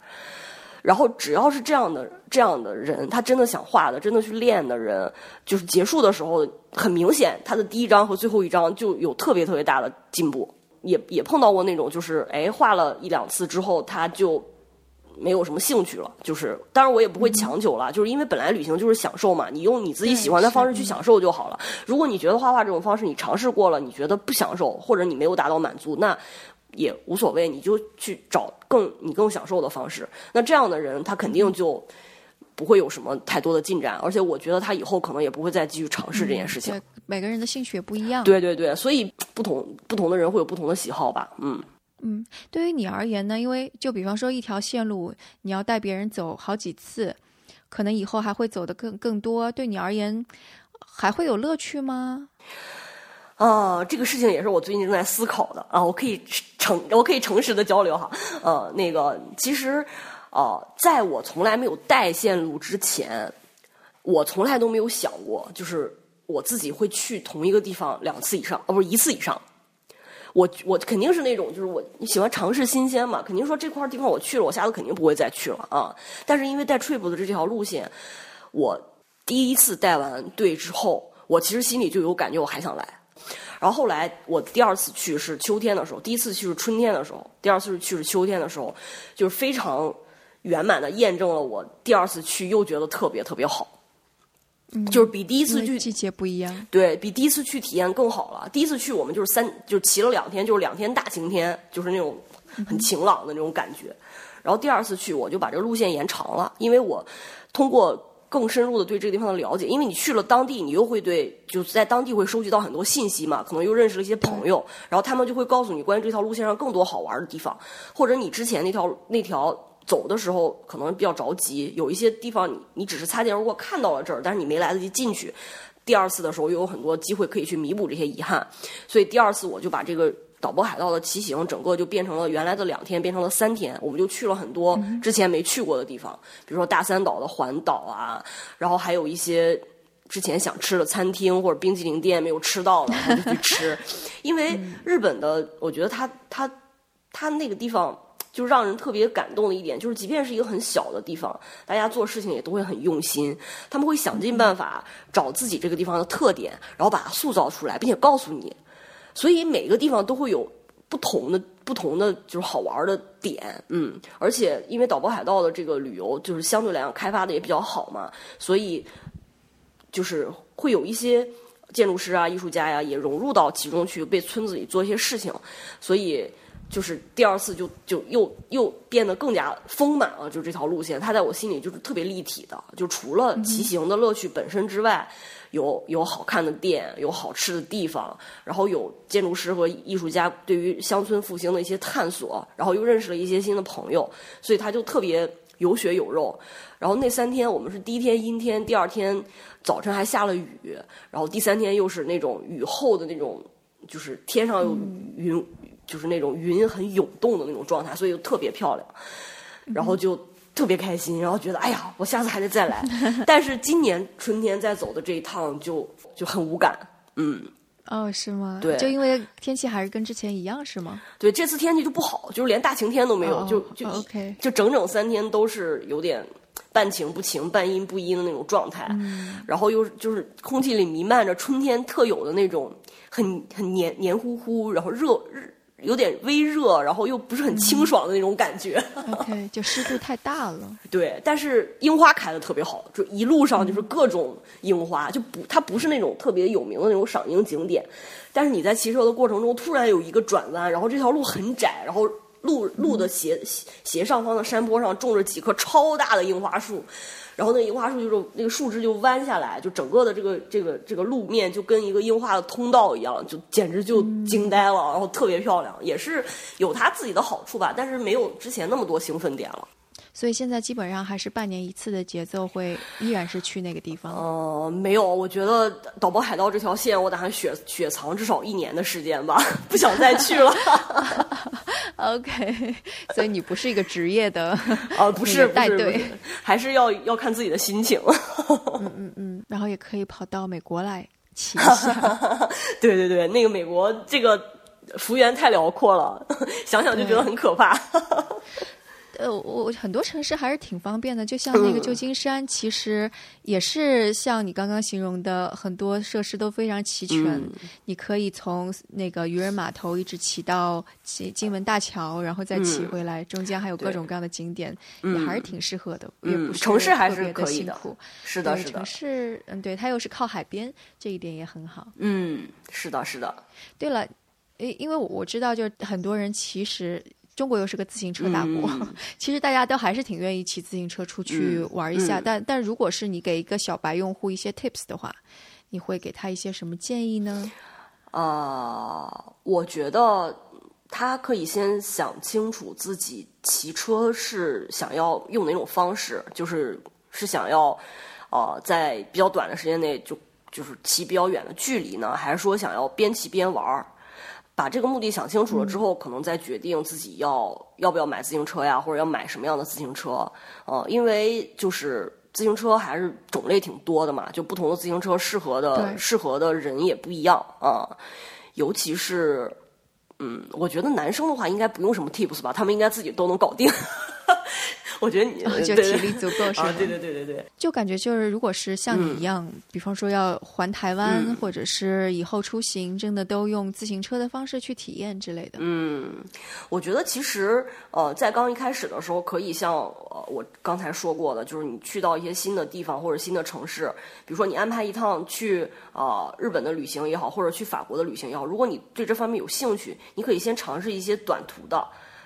S2: 然后只要是这样的这样的人，他真的想画的，真的去练的人，就是结束的时候，很明显他的第一张和最后一张就有特别特别大的进步。也也碰到过那种，就是哎画了一两次之后，他就没有什么兴趣了。就是当然我也不会强求了，就是因为本来旅行就是享受嘛，你用你自己喜欢的方式去享受就好了。如果你觉得画画这种方式你尝试过了，你觉得不享受，或者你没有达到满足，那。也无所谓，你就去找更你更享受的方式。那这样的人，他肯定就不会有什么太多的进展，而且我觉得他以后可能也不会再继续尝试这件事情。
S1: 每个人的兴趣也不一样。
S2: 对对对，所以不同不同的人会有不同的喜好吧。嗯
S1: 嗯，对于你而言呢？因为就比方说一条线路，你要带别人走好几次，可能以后还会走得更更多。对你而言，还会有乐趣吗？
S2: 啊，这个事情也是我最近正在思考的啊，我可以诚，我可以诚实的交流哈。呃，那个其实，呃，在我从来没有带线路之前，我从来都没有想过，就是我自己会去同一个地方两次以上，哦，不是一次以上。我我肯定是那种，就是我喜欢尝试新鲜嘛，肯定说这块地方我去了，我下次肯定不会再去了啊。但是因为带 trip 的这条路线，我第一次带完队之后，我其实心里就有感觉，我还想来。然后后来我第二次去是秋天的时候，第一次去是春天的时候，第二次去是秋天的时候，就是非常圆满的验证了我第二次去又觉得特别特别好，就是比第一次去
S1: 季节不一样，
S2: 对比第一次去体验更好了。第一次去我们就是三就是骑了两天，就是两天大晴天，就是那种很晴朗的那种感觉。然后第二次去我就把这个路线延长了，因为我通过。更深入的对这个地方的了解，因为你去了当地，你又会对就在当地会收集到很多信息嘛，可能又认识了一些朋友，然后他们就会告诉你关于这条路线上更多好玩的地方，或者你之前那条那条走的时候可能比较着急，有一些地方你你只是擦肩而过看到了这儿，但是你没来得及进去，第二次的时候又有很多机会可以去弥补这些遗憾，所以第二次我就把这个。岛泊海盗的骑行，整个就变成了原来的两天，变成了三天。我们就去了很多之前没去过的地方，比如说大三岛的环岛啊，然后还有一些之前想吃的餐厅或者冰激凌店没有吃到的，就去吃。因为日本的，我觉得它它它那个地方就让人特别感动的一点，就是即便是一个很小的地方，大家做事情也都会很用心，他们会想尽办法找自己这个地方的特点，然后把它塑造出来，并且告诉你。所以每个地方都会有不同的、不同的就是好玩的点，嗯，而且因为岛国海盗的这个旅游就是相对来讲开发的也比较好嘛，所以就是会有一些建筑师啊、艺术家呀也融入到其中去，为村子里做一些事情，所以就是第二次就就又又变得更加丰满了，就这条路线，它在我心里就是特别立体的，就除了骑行的乐趣本身之外。有有好看的店，有好吃的地方，然后有建筑师和艺术家对于乡村复兴的一些探索，然后又认识了一些新的朋友，所以他就特别有血有肉。然后那三天我们是第一天阴天，第二天早晨还下了雨，然后第三天又是那种雨后的那种，就是天上有云，就是那种云很涌动的那种状态，所以就特别漂亮。然后就。特别开心，然后觉得哎呀，我下次还得再来。但是今年春天再走的这一趟就就很无感，嗯。
S1: 哦，是吗？
S2: 对，
S1: 就因为天气还是跟之前一样，是吗？
S2: 对，这次天气就不好，就是连大晴天都没有，就就
S1: OK，
S2: 就整整三天都是有点半晴不晴、半阴不阴的那种状态。
S1: 嗯。
S2: 然后又就是空气里弥漫着春天特有的那种很很黏黏糊糊，然后热热。有点微热，然后又不是很清爽的那种感觉。
S1: OK，就湿度太大了。
S2: 对，但是樱花开的特别好，就一路上就是各种樱花，就不它不是那种特别有名的那种赏樱景点，但是你在骑车的过程中突然有一个转弯，然后这条路很窄，然后路路的斜斜上方的山坡上种着几棵超大的樱花树。然后那樱花树就是那个树枝就弯下来，就整个的这个这个这个路面就跟一个樱花的通道一样，就简直就惊呆了。然后特别漂亮，也是有它自己的好处吧，但是没有之前那么多兴奋点了。
S1: 所以现在基本上还是半年一次的节奏，会依然是去那个地方。
S2: 呃，没有，我觉得导播海盗这条线，我打算雪雪藏至少一年的时间吧，不想再去了。
S1: OK，所以你不是一个职业的
S2: 啊，不是
S1: 带队
S2: 还是要要看自己的心情。
S1: 嗯，然后也可以跑到美国来骑一下。
S2: 对对对，那个美国这个幅员太辽阔了，想想就觉得很可怕。
S1: 呃，我我很多城市还是挺方便的，就像那个旧金山，其实也是像你刚刚形容的，很多设施都非常齐全。你可以从那个渔人码头一直骑到金金门大桥，然后再骑回来，中间还有各种各样的景点，也还是挺适合的。也不是
S2: 城市还是
S1: 别
S2: 可以的。是的，是的
S1: 城，市，嗯，对，它又是靠海边，这一点也很好。
S2: 嗯，是的，是的，
S1: 对了，因因为我我知道，就是很多人其实中国又是个自行车大国，其实大家都还是挺愿意骑自行车出去玩一下。
S2: 嗯
S1: 但但如果是你给一个小白用户一些 tips 的话，你会给他一些什么建议呢？
S2: 呃，我觉得他可以先想清楚自己骑车是想要用哪种方式，就是是想要呃在比较短的时间内就就是骑比较远的距离呢，还是说想要边骑边玩儿？把这个目的想清楚了之后，可能再决定自己要要不要买自行车呀，或者要买什么样的自行车。呃，因为就是自行车还是种类挺多的嘛，就不同的自行车适合的适合的人也不一样啊、尤其是。嗯，我觉得男生的话应该不用什么 tips 吧，他们应该自己都能搞定。我觉得你
S1: 就体力足够是
S2: 对对对对对，
S1: 就感觉就是，如果是像你一样，比方说要环台湾，或者是以后出行，真的都用自行车的方式去体验之类的。
S2: 嗯，我觉得其实呃，在刚一开始的时候，可以像呃我刚才说过的，就是你去到一些新的地方或者新的城市，比如说你安排一趟去呃日本的旅行也好，或者去法国的旅行也好，如果你对这方面有兴趣，你可以先尝试一些短途的。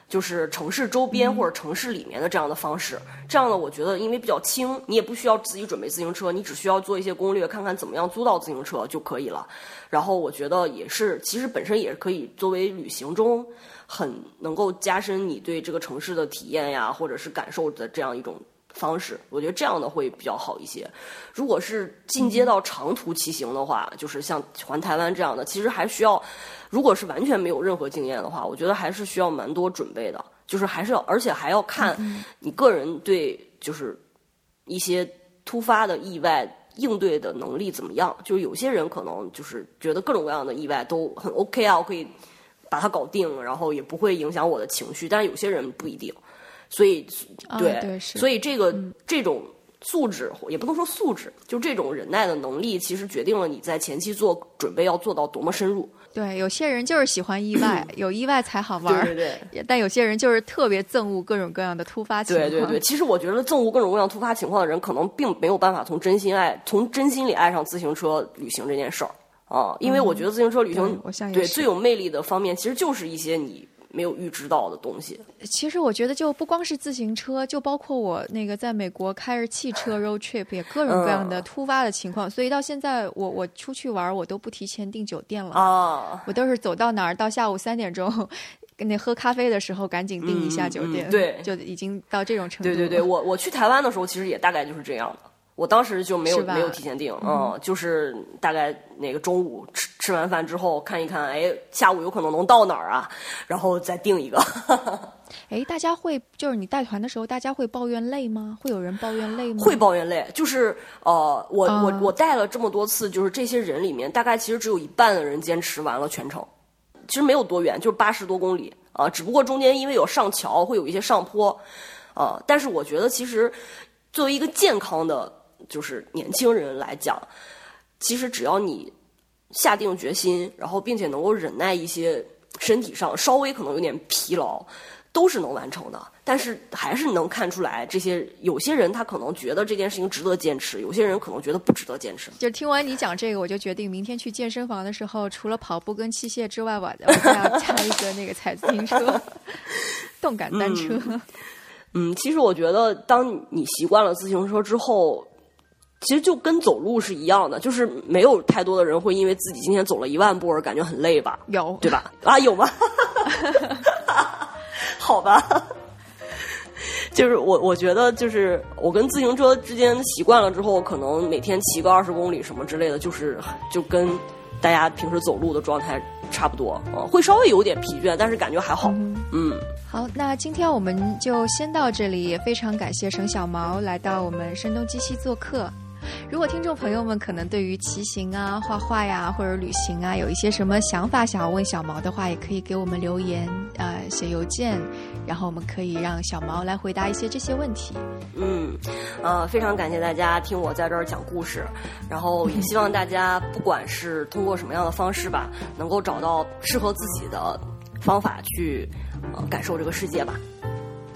S2: 就是城市周边或者城市里面的这样的方式，这样呢，我觉得因为比较轻，你也不需要自己准备自行车，你只需要做一些攻略，看看怎么样租到自行车就可以了。然后我觉得也是，其实本身也是可以作为旅行中很能够加深你对这个城市的体验呀，或者是感受的这样一种方式。我觉得这样的会比较好一些。如果是进阶到长途骑行的话，就是像环台湾这样的，其实还需要，如果是完全没有任何经验的话，我觉得还是需要蛮多准备的。就是还是要，而且还要看你个人对就是一些突发的意外应对的能力怎么样。就是有些人可能就是觉得各种各样的意外都很 OK 啊，我可以把它搞定，然后也不会影响我的情绪。但是有些人不一定，所以
S1: 啊
S2: 对，所以这个、这种素质也不能说素质，就这种忍耐的能力，其实决定了你在前期做准备要做到多么深入。
S1: 对，有些人就是喜欢意外，有意外才好玩儿。
S2: 对对对。
S1: 但有些人就是特别憎恶各种各样的突发情况。
S2: 对对对，其实我觉得憎恶各种各样突发情况的人，可能并没有办法从真心爱、从真心里爱上自行车旅行这件事儿啊。因为我觉得自行车旅行，对最有魅力的方面，其实就是一些你没有预知到的东西。
S1: 其实我觉得就不光是自行车，就包括我那个在美国开着汽车 road trip，也各种各样的突发的情况。所以到现在我我出去玩，我都不提前订酒店了，
S2: 啊，
S1: 我都是走到哪儿到下午三点钟。跟那喝咖啡的时候，赶紧订一下酒店，
S2: 嗯嗯对
S1: 就已经到这种程度。
S2: 对对对，我我去台湾的时候，其实也大概就是这样的。我当时就没有没有提前订，嗯，就是大概那个中午吃吃完饭之后看一看，哎，下午有可能能到哪儿啊，然后再订一个。
S1: 哎，大家会就是你带团的时候，大家会抱怨累吗？会有人抱怨累吗？
S2: 会抱怨累，就是呃，我、
S1: 啊
S2: 我我带了这么多次，就是这些人里面，大概其实只有一半的人坚持完了全程，其实没有多远，就是八十多公里啊、只不过中间因为有上桥，会有一些上坡，啊、但是我觉得其实作为一个健康的就是年轻人来讲，其实只要你下定决心，然后并且能够忍耐一些身体上稍微可能有点疲劳，都是能完成的。但是还是能看出来，这些有些人他可能觉得这件事情值得坚持，有些人可能觉得不值得坚持。
S1: 就听完你讲这个，我就决定明天去健身房的时候，除了跑步跟器械之外，我我再要加一个那个踩自行车、动感单车。
S2: 嗯，其实我觉得，当你习惯了自行车之后，其实就跟走路是一样的，就是没有太多的人会因为自己今天走了一万步而感觉很累吧，
S1: 有
S2: 对吧？啊，有吗？好吧。就是我我觉得就是我跟自行车之间习惯了之后，可能每天骑个二十公里什么之类的，就是就跟大家平时走路的状态差不多，呃，会稍微有点疲倦，但是感觉还好。嗯，
S1: 好，那今天我们就先到这里，也非常感谢沈小毛来到我们声东击西做客。如果听众朋友们可能对于骑行啊、画画呀或者旅行啊有一些什么想法想要问小毛的话，也可以给我们留言，呃，写邮件，然后我们可以让小毛来回答一些这些问题。
S2: 嗯，呃，非常感谢大家听我在这儿讲故事，然后也希望大家不管是通过什么样的方式吧，能够找到适合自己的方法去呃感受这个世界吧。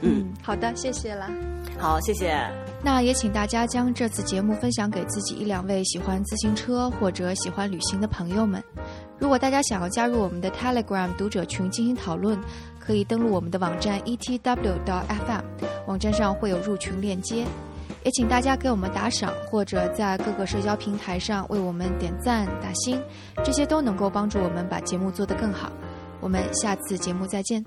S1: 嗯，好的，谢谢了。
S2: 好，谢谢。
S1: 那也请大家将这次节目分享给自己一两位喜欢自行车或者喜欢旅行的朋友们。如果大家想要加入我们的 Telegram 读者群进行讨论，可以登录我们的网站 etw.fm，网站上会有入群链接。也请大家给我们打赏，或者在各个社交平台上为我们点赞打星，这些都能够帮助我们把节目做得更好。我们下次节目再见。